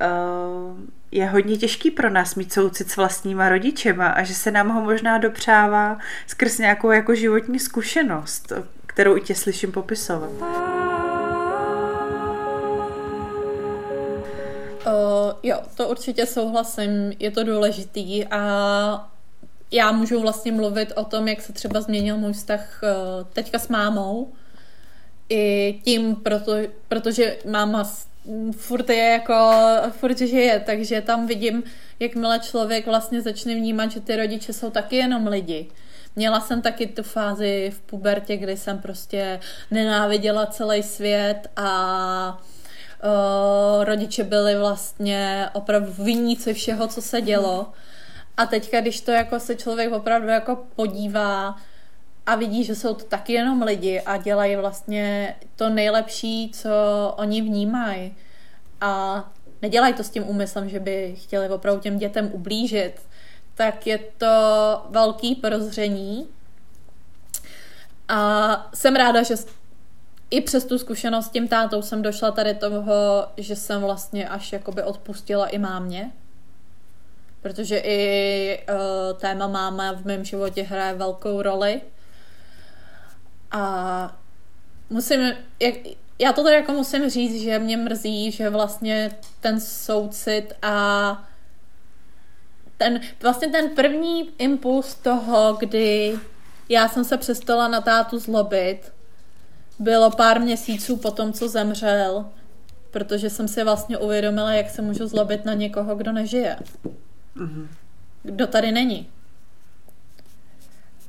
o, je hodně těžký pro nás mít soucit s vlastníma rodičema a že se nám ho možná dopřává skrz nějakou jako životní zkušenost, kterou i tě slyším popisovat. Jo, to určitě souhlasím, je to důležitý a já můžu vlastně mluvit o tom, jak se třeba změnil můj vztah uh, teďka s mámou. I tím, proto, protože máma furt je jako, furt žije, takže tam vidím, jakmile člověk vlastně začne vnímat, že ty rodiče jsou taky jenom lidi. Měla jsem taky tu fázi v pubertě, kdy jsem prostě nenáviděla celý svět a uh, rodiče byli vlastně opravdu viníci všeho, co se dělo. A teďka, když to jako se člověk opravdu jako podívá a vidí, že jsou to taky jenom lidi a dělají vlastně to nejlepší, co oni vnímají. A nedělají to s tím úmyslem, že by chtěli opravdu těm dětem ublížit, tak je to velký prozření. A jsem ráda, že i přes tu zkušenost s tím tátou jsem došla tady toho, že jsem vlastně až jakoby odpustila i mámě. Protože i uh, téma máma v mém životě hraje velkou roli. A musím, jak, já to tady jako musím říct, že mě mrzí, že vlastně ten soucit a ten, vlastně ten první impuls toho, kdy já jsem se přestala na tátu zlobit, bylo pár měsíců po tom, co zemřel, protože jsem si vlastně uvědomila, jak se můžu zlobit na někoho, kdo nežije. Mm-hmm. Kdo tady není.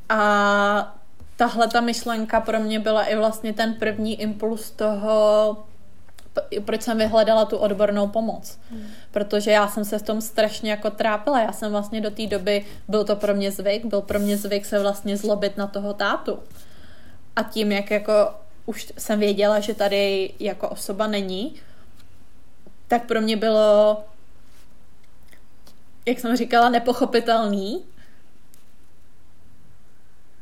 A tahle ta myšlenka pro mě byla i vlastně ten první impuls toho, proč jsem vyhledala tu odbornou pomoc. Hmm. Protože já jsem se v tom strašně jako trápila. Já jsem vlastně do té doby, byl to pro mě zvyk, byl pro mě zvyk se vlastně zlobit na toho tátu. A tím, jak jako už jsem věděla, že tady jako osoba není, tak pro mě bylo, jak jsem říkala, nepochopitelný,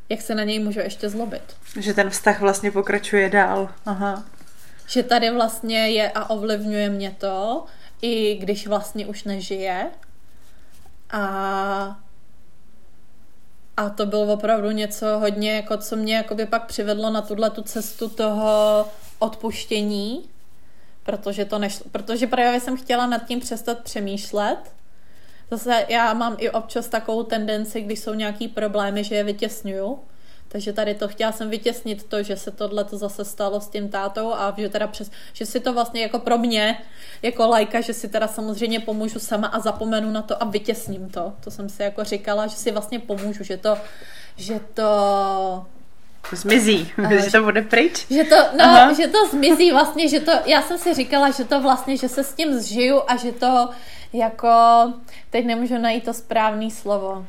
jak se na něj můžu ještě zlobit. Že ten vztah vlastně pokračuje dál. Aha. Že tady vlastně je a ovlivňuje mě to, i když vlastně už nežije. A, a to bylo opravdu něco hodně, jako co mě jakoby pak přivedlo na tuhle tu cestu toho odpuštění, protože to nešlo, protože právě jsem chtěla nad tím přestat přemýšlet. Zase já mám i občas takovou tendenci, když jsou nějaký problémy, že je vytěsňuju takže tady to chtěla jsem vytěsnit to, že se tohle to zase stalo s tím tátou a že teda přes, že si to vlastně jako pro mě, jako lajka, že si teda samozřejmě pomůžu sama a zapomenu na to a vytěsním to. To jsem si jako říkala, že si vlastně pomůžu, že to, že to Zmizí, [LAUGHS] [LAUGHS] že to bude pryč? Že to, no, Aha. že to zmizí vlastně, že to, já jsem si říkala, že to vlastně, že se s tím zžiju a že to jako, teď nemůžu najít to správné slovo.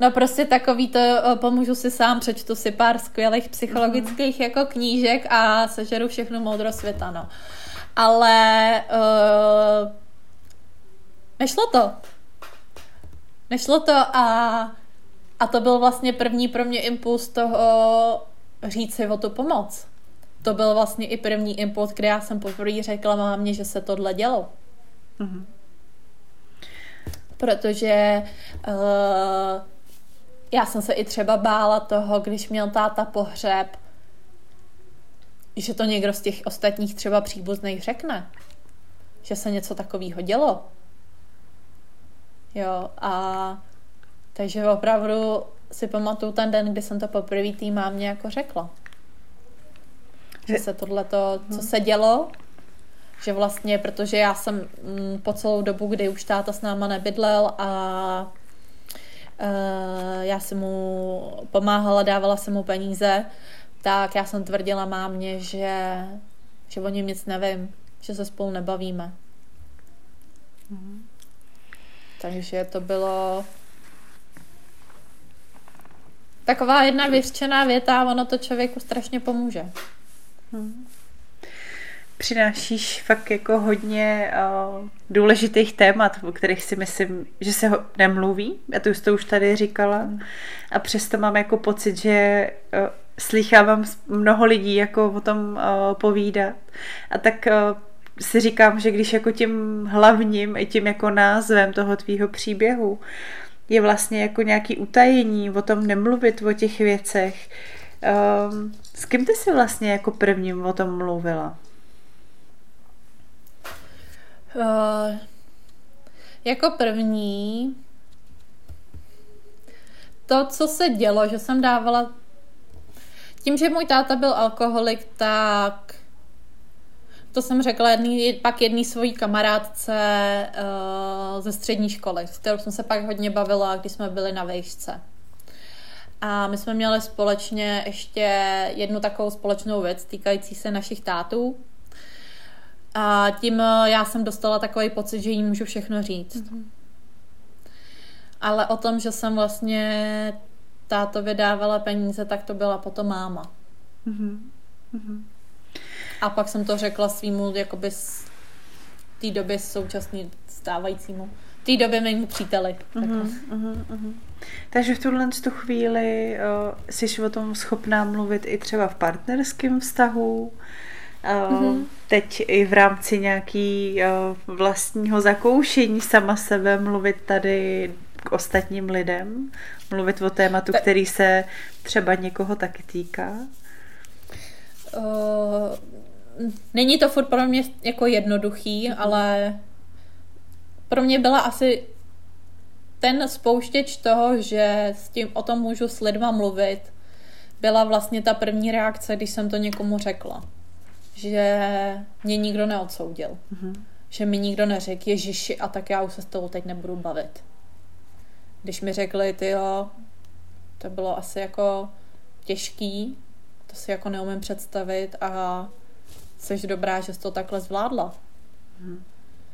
No prostě takový to, eh, pomůžu si sám, přečtu si pár skvělých psychologických uh-huh. jako knížek a sežeru všechno moudro světa, no. Ale uh, nešlo to. Nešlo to a, a to byl vlastně první pro mě impuls toho říct si o tu pomoc. To byl vlastně i první impuls, kdy já jsem poprvé řekla mámě, že se tohle dělo. Uh-huh. Protože uh, já jsem se i třeba bála toho, když měl táta pohřeb, že to někdo z těch ostatních třeba příbuzných řekne. Že se něco takového dělo. Jo, a takže opravdu si pamatuju ten den, kdy jsem to poprvé tý mámě jako řekla. Že se tohle, co mhm. se dělo, že vlastně, protože já jsem mm, po celou dobu, kdy už táta s náma nebydlel a já jsem mu pomáhala, dávala jsem mu peníze, tak já jsem tvrdila mámě, že, že o něm nic nevím, že se spolu nebavíme. Mm. Takže to bylo taková jedna vyřčená věta a ono to člověku strašně pomůže. Mm přinášíš fakt jako hodně uh, důležitých témat, o kterých si myslím, že se ho nemluví. Já to už to už tady říkala. A přesto mám jako pocit, že uh, slychávám mnoho lidí jako o tom uh, povídat. A tak uh, si říkám, že když jako tím hlavním i tím jako názvem toho tvýho příběhu je vlastně jako nějaký utajení, o tom nemluvit o těch věcech, um, s kým ty jsi vlastně jako prvním o tom mluvila? Uh, jako první to, co se dělo, že jsem dávala tím, že můj táta byl alkoholik, tak to jsem řekla jedný, pak jedný svojí kamarádce uh, ze střední školy, s kterou jsem se pak hodně bavila, když jsme byli na vejšce. A my jsme měli společně ještě jednu takovou společnou věc týkající se našich tátů. A tím eh, já jsem dostala takový pocit, že jí můžu všechno říct. Mm-hmm. Ale o tom, že jsem vlastně táto vydávala peníze, tak to byla potom máma. Mm-hmm. A pak jsem to řekla svýmu, jakoby z té doby současný stávajícímu, té době mému příteli. Uh-huh, uh-huh. Takže v tuhle tu chvíli uh, jsi o tom schopná mluvit i třeba v partnerském vztahu, mm-hmm. teď i v rámci nějaký vlastního zakoušení sama sebe mluvit tady k ostatním lidem, mluvit o tématu, který se třeba někoho taky týká? Uh, není to furt pro mě jako jednoduchý, ale pro mě byla asi ten spouštěč toho, že s tím o tom můžu s lidma mluvit, byla vlastně ta první reakce, když jsem to někomu řekla že mě nikdo neodsoudil. Mm-hmm. Že mi nikdo neřekl, Ježiši, a tak já už se s tou teď nebudu bavit. Když mi řekli, ty jo, to bylo asi jako těžký, to si jako neumím představit a jsi dobrá, že jsi to takhle zvládla.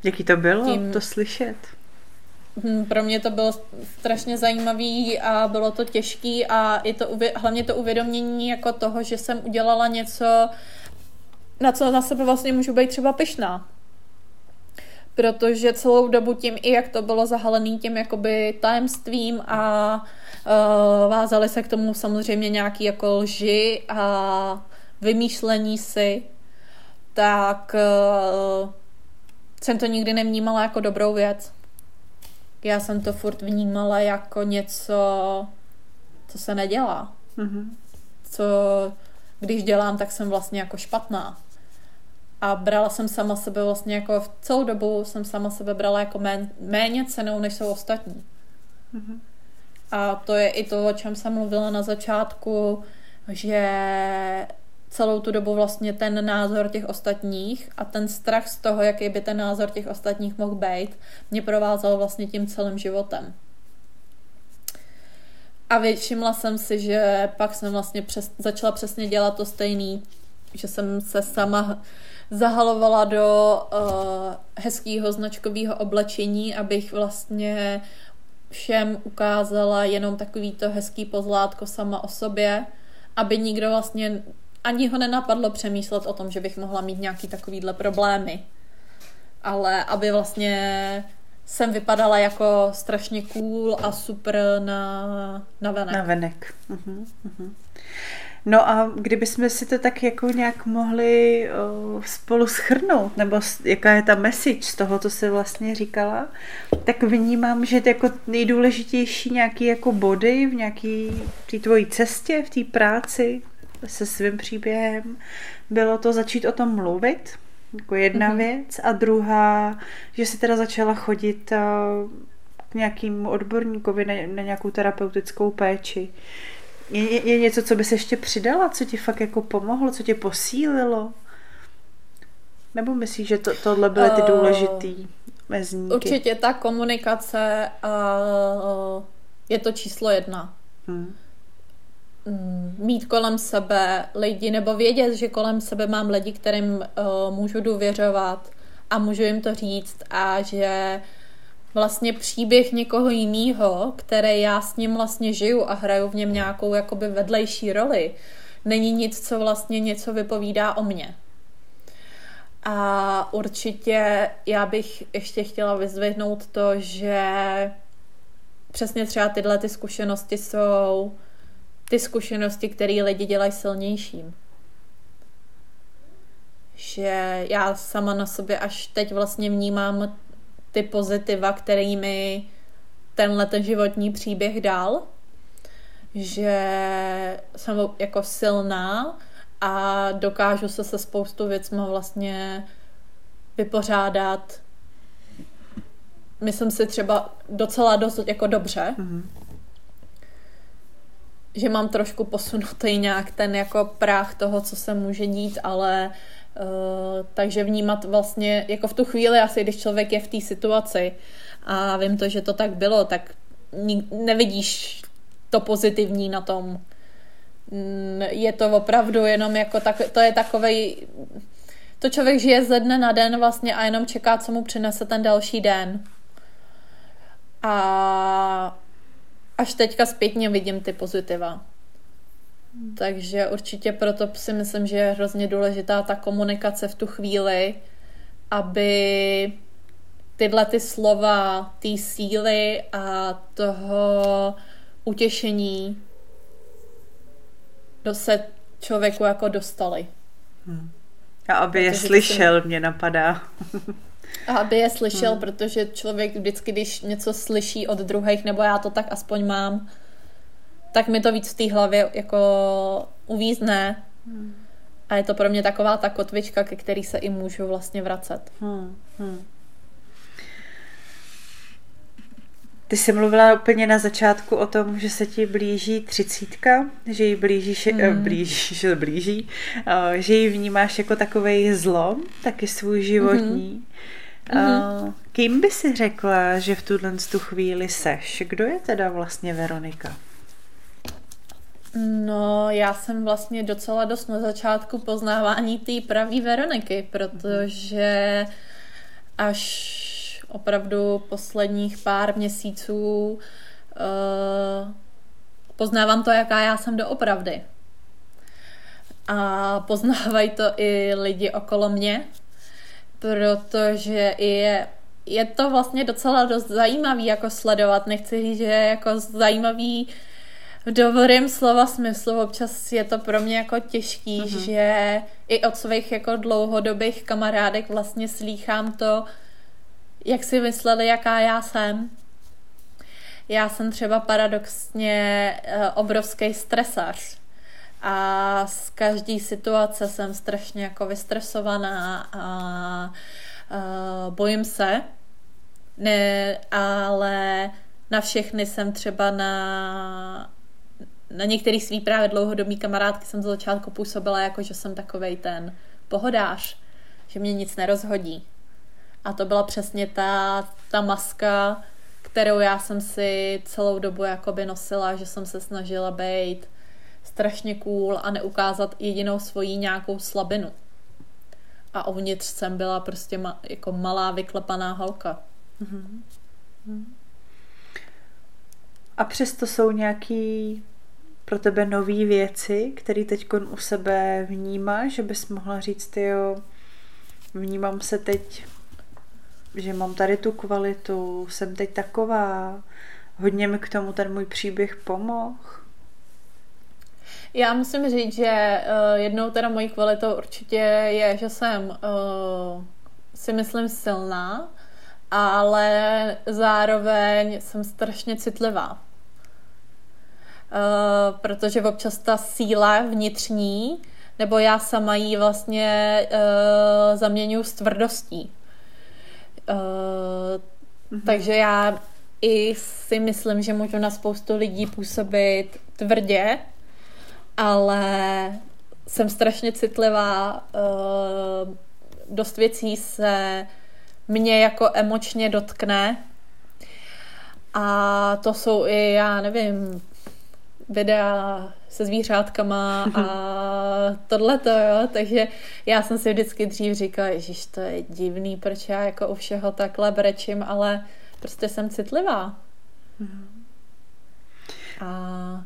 Jaký to bylo Tím... to slyšet? Hm, pro mě to bylo strašně zajímavý a bylo to těžký a i to, hlavně to uvědomění jako toho, že jsem udělala něco, na co na sebe vlastně můžu být třeba pyšná. Protože celou dobu tím, i jak to bylo zahalený tím jakoby tajemstvím a uh, vázali se k tomu samozřejmě nějaký jako lži a vymýšlení si, tak uh, jsem to nikdy nevnímala jako dobrou věc. Já jsem to furt vnímala jako něco, co se nedělá. Mm-hmm. Co, když dělám, tak jsem vlastně jako špatná. A brala jsem sama sebe vlastně jako v celou dobu jsem sama sebe brala jako mén, méně cenou, než jsou ostatní. Mm-hmm. A to je i to, o čem jsem mluvila na začátku, že celou tu dobu vlastně ten názor těch ostatních a ten strach z toho, jaký by ten názor těch ostatních mohl být, mě provázel vlastně tím celým životem. A všimla jsem si, že pak jsem vlastně přes, začala přesně dělat to stejný, že jsem se sama zahalovala do uh, hezkého značkového oblečení, abych vlastně všem ukázala jenom takový to hezký pozlátko sama o sobě, aby nikdo vlastně ani ho nenapadlo přemýšlet o tom, že bych mohla mít nějaký takovýhle problémy. Ale aby vlastně jsem vypadala jako strašně cool a super na, na venek. Na venek. Uh-huh, uh-huh. No a kdybychom si to tak jako nějak mohli uh, spolu schrnout, nebo jaká je ta message z toho, co jsi vlastně říkala, tak vnímám, že jako nejdůležitější nějaký jako body v nějaký té tvojí cestě, v té práci, se svým příběhem, bylo to začít o tom mluvit, jako jedna mm-hmm. věc, a druhá, že si teda začala chodit uh, k nějakým odborníkovi na, na nějakou terapeutickou péči. Je, je, je něco, co by se ještě přidala, co ti fakt jako pomohlo, co tě posílilo? Nebo myslíš, že to, tohle byly ty důležitý mezníky? Určitě ta komunikace uh, je to číslo jedna. Hmm. Mm, mít kolem sebe lidi nebo vědět, že kolem sebe mám lidi, kterým uh, můžu důvěřovat a můžu jim to říct a že vlastně příběh někoho jiného, který já s ním vlastně žiju a hraju v něm nějakou jakoby vedlejší roli, není nic, co vlastně něco vypovídá o mně. A určitě já bych ještě chtěla vyzvihnout to, že přesně třeba tyhle ty zkušenosti jsou ty zkušenosti, které lidi dělají silnějším. Že já sama na sobě až teď vlastně vnímám ty pozitiva, kterými tenhle ten životní příběh dal, že jsem jako silná a dokážu se se spoustu věcma vlastně vypořádat myslím si třeba docela dost jako dobře. Mm-hmm že mám trošku posunutý nějak ten jako práh toho, co se může dít, ale uh, takže vnímat vlastně jako v tu chvíli asi, když člověk je v té situaci a vím to, že to tak bylo, tak nevidíš to pozitivní na tom. Mm, je to opravdu jenom jako tak, to je takovej, to člověk žije ze dne na den vlastně a jenom čeká, co mu přinese ten další den. A až teďka zpětně vidím ty pozitiva. Takže určitě proto si myslím, že je hrozně důležitá ta komunikace v tu chvíli, aby tyhle ty slova, té síly a toho utěšení do se člověku jako dostali. Hmm. A aby je slyšel, mě napadá. A aby je slyšel, hmm. protože člověk vždycky, když něco slyší od druhých, nebo já to tak aspoň mám, tak mi to víc v té hlavě jako uvízne. Hmm. A je to pro mě taková ta kotvička, ke který se i můžu vlastně vracet. Hmm. Hmm. Ty jsi mluvila úplně na začátku o tom, že se ti blíží třicítka, že ji blížíš, mm. blíží, že blíží, eh, že ji vnímáš jako takový zlom, taky svůj životní. Mm. Kým by si řekla, že v tuhle tu chvíli seš? Kdo je teda vlastně Veronika? No, já jsem vlastně docela dost na začátku poznávání té pravý Veroniky, protože až opravdu posledních pár měsíců uh, poznávám to, jaká já jsem doopravdy. A poznávají to i lidi okolo mě, protože je, je to vlastně docela dost zajímavý jako sledovat. Nechci říct, že je jako zajímavý v dobrém slova smyslu. Občas je to pro mě jako těžký, mm-hmm. že i od svých jako dlouhodobých kamarádek vlastně slýchám to, jak si mysleli, jaká já jsem. Já jsem třeba paradoxně uh, obrovský stresař a z každé situace jsem strašně jako vystresovaná a uh, bojím se, ne, ale na všechny jsem třeba na na některých svých právě dlouhodobý kamarádky jsem z začátku působila jako, že jsem takovej ten pohodář, že mě nic nerozhodí. A to byla přesně ta, ta maska, kterou já jsem si celou dobu jakoby nosila, že jsem se snažila být strašně cool a neukázat jedinou svoji nějakou slabinu. A uvnitř jsem byla prostě ma, jako malá vyklepaná holka. Mm-hmm. A přesto jsou nějaký pro tebe nové věci, které teď u sebe vnímáš, že bys mohla říct, jo, vnímám se teď, že mám tady tu kvalitu, jsem teď taková, hodně mi k tomu ten můj příběh pomohl. Já musím říct, že uh, jednou teda mojí kvalitou určitě je, že jsem uh, si myslím silná, ale zároveň jsem strašně citlivá. Uh, protože občas ta síla vnitřní, nebo já sama ji vlastně uh, zaměňuji s tvrdostí. Uh, mm-hmm. Takže já i si myslím, že můžu na spoustu lidí působit tvrdě, ale jsem strašně citlivá, uh, dost věcí se mě jako emočně dotkne a to jsou i, já nevím, videa se zvířátkama a [LAUGHS] tohle to, jo. Takže já jsem si vždycky dřív říkala, že to je divný, proč já jako u všeho takhle brečím, ale prostě jsem citlivá. A,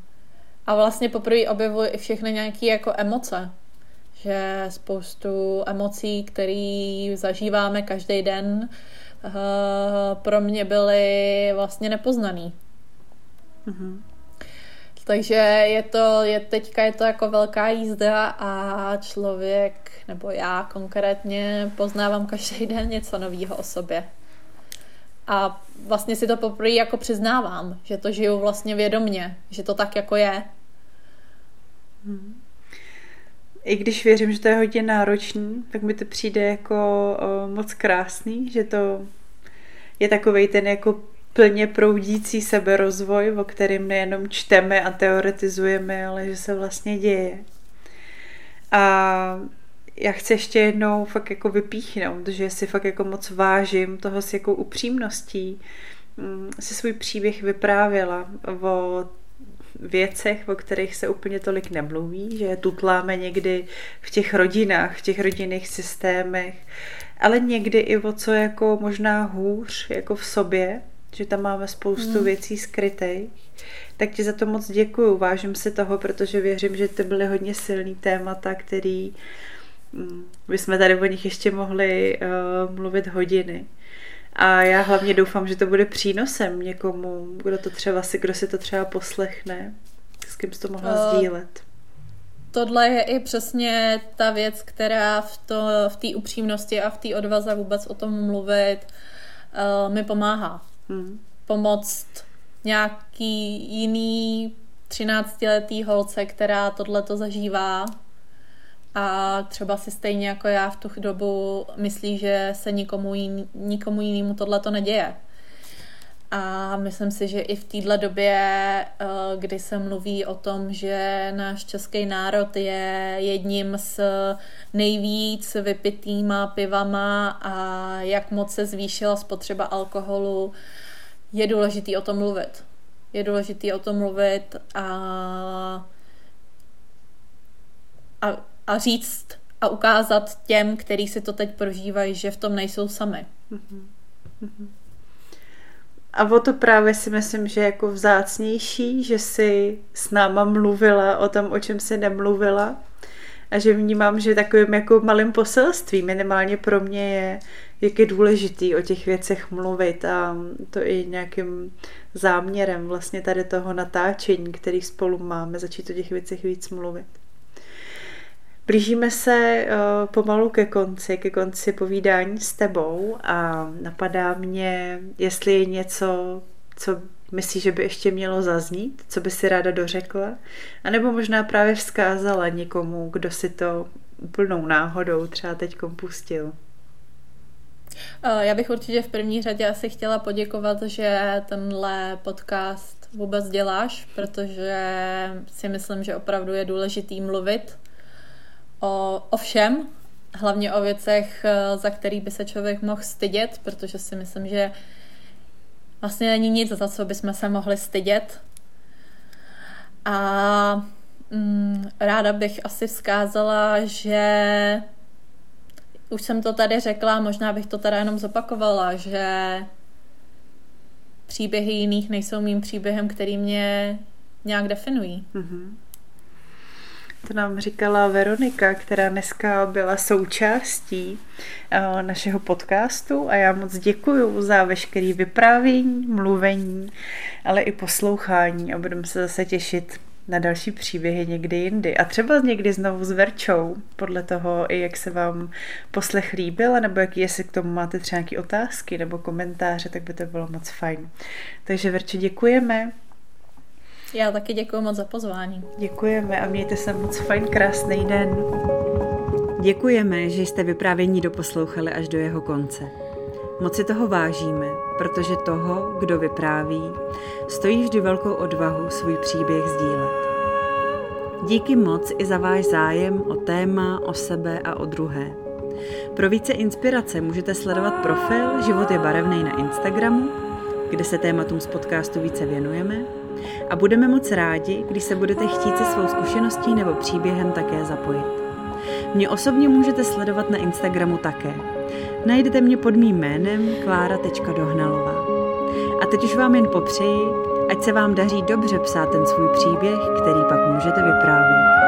a vlastně poprvé objevuji i všechny nějaké jako emoce. Že spoustu emocí, které zažíváme každý den, uh, pro mě byly vlastně nepoznaný. Mm-hmm. Takže je to, je, teďka je to jako velká jízda a člověk, nebo já konkrétně, poznávám každý den něco nového o sobě. A vlastně si to poprvé jako přiznávám, že to žiju vlastně vědomně, že to tak jako je. Hmm. I když věřím, že to je hodně náročný, tak mi to přijde jako o, moc krásný, že to je takovej ten jako plně proudící seberozvoj, o kterým nejenom čteme a teoretizujeme, ale že se vlastně děje. A já chci ještě jednou fakt jako vypíchnout, že si fakt jako moc vážím toho s jakou upřímností mm, si svůj příběh vyprávěla o věcech, o kterých se úplně tolik nemluví, že je tutláme někdy v těch rodinách, v těch rodinných systémech, ale někdy i o co jako možná hůř, jako v sobě, že tam máme spoustu hmm. věcí skrytých. Tak ti za to moc děkuju, vážím si toho, protože věřím, že to byly hodně silný témata, který mm, bychom tady o nich ještě mohli uh, mluvit hodiny. A já hlavně doufám, že to bude přínosem někomu, kdo to třeba si, kdo si to třeba poslechne, s kým jsi to mohla uh, sdílet. Tohle je i přesně ta věc, která v, to, v té upřímnosti a v té odvaze vůbec o tom mluvit uh, mi pomáhá hmm. pomoct nějaký jiný 13-letý holce, která tohle to zažívá a třeba si stejně jako já v tu dobu myslí, že se nikomu, jiný, nikomu jinému tohle to neděje. A myslím si, že i v téhle době, eh, kdy se mluví o tom, že náš český národ je jedním z nejvíc vypitýma pivama a jak moc se zvýšila spotřeba alkoholu, je důležitý o tom mluvit. Je důležitý o tom mluvit a a, a říct a ukázat těm, kteří si to teď prožívají, že v tom nejsou sami. A o to právě si myslím, že jako vzácnější, že si s náma mluvila o tom, o čem si nemluvila. A že vnímám, že takovým jako malým poselstvím minimálně pro mě je, jak je důležitý o těch věcech mluvit a to i nějakým záměrem vlastně tady toho natáčení, který spolu máme, začít o těch věcech víc mluvit. Blížíme se uh, pomalu ke konci, ke konci povídání s tebou a napadá mě, jestli je něco, co myslíš, že by ještě mělo zaznít, co by si ráda dořekla, anebo možná právě vzkázala někomu, kdo si to úplnou náhodou třeba teď pustil. Eh, já bych určitě v první řadě asi chtěla poděkovat, že tenhle podcast vůbec děláš, protože si myslím, že opravdu je důležitý mluvit o, o všem, hlavně o věcech, eh, za který by se člověk mohl stydět, protože si myslím, že vlastně není nic, za co bychom se mohli stydět. A mm, ráda bych asi vzkázala, že už jsem to tady řekla, možná bych to teda jenom zopakovala, že příběhy jiných nejsou mým příběhem, který mě nějak definují. Mm-hmm. To nám říkala Veronika, která dneska byla součástí uh, našeho podcastu a já moc děkuji za veškerý vyprávění, mluvení, ale i poslouchání a budeme se zase těšit na další příběhy někdy jindy. A třeba někdy znovu s Verčou, podle toho, i jak se vám poslech líbil, nebo jaký, jestli k tomu máte třeba nějaké otázky nebo komentáře, tak by to bylo moc fajn. Takže Verče, děkujeme. Já taky děkuji moc za pozvání. Děkujeme a mějte se moc fajn, krásný den. Děkujeme, že jste vyprávění doposlouchali až do jeho konce. Moc si toho vážíme, protože toho, kdo vypráví, stojí vždy velkou odvahu svůj příběh sdílet. Díky moc i za váš zájem o téma, o sebe a o druhé. Pro více inspirace můžete sledovat profil Život je barevný na Instagramu, kde se tématům z podcastu více věnujeme a budeme moc rádi, když se budete chtít se svou zkušeností nebo příběhem také zapojit. Mě osobně můžete sledovat na Instagramu také. Najdete mě pod mým jménem klára.dohnalová. A teď už vám jen popřeji, ať se vám daří dobře psát ten svůj příběh, který pak můžete vyprávět.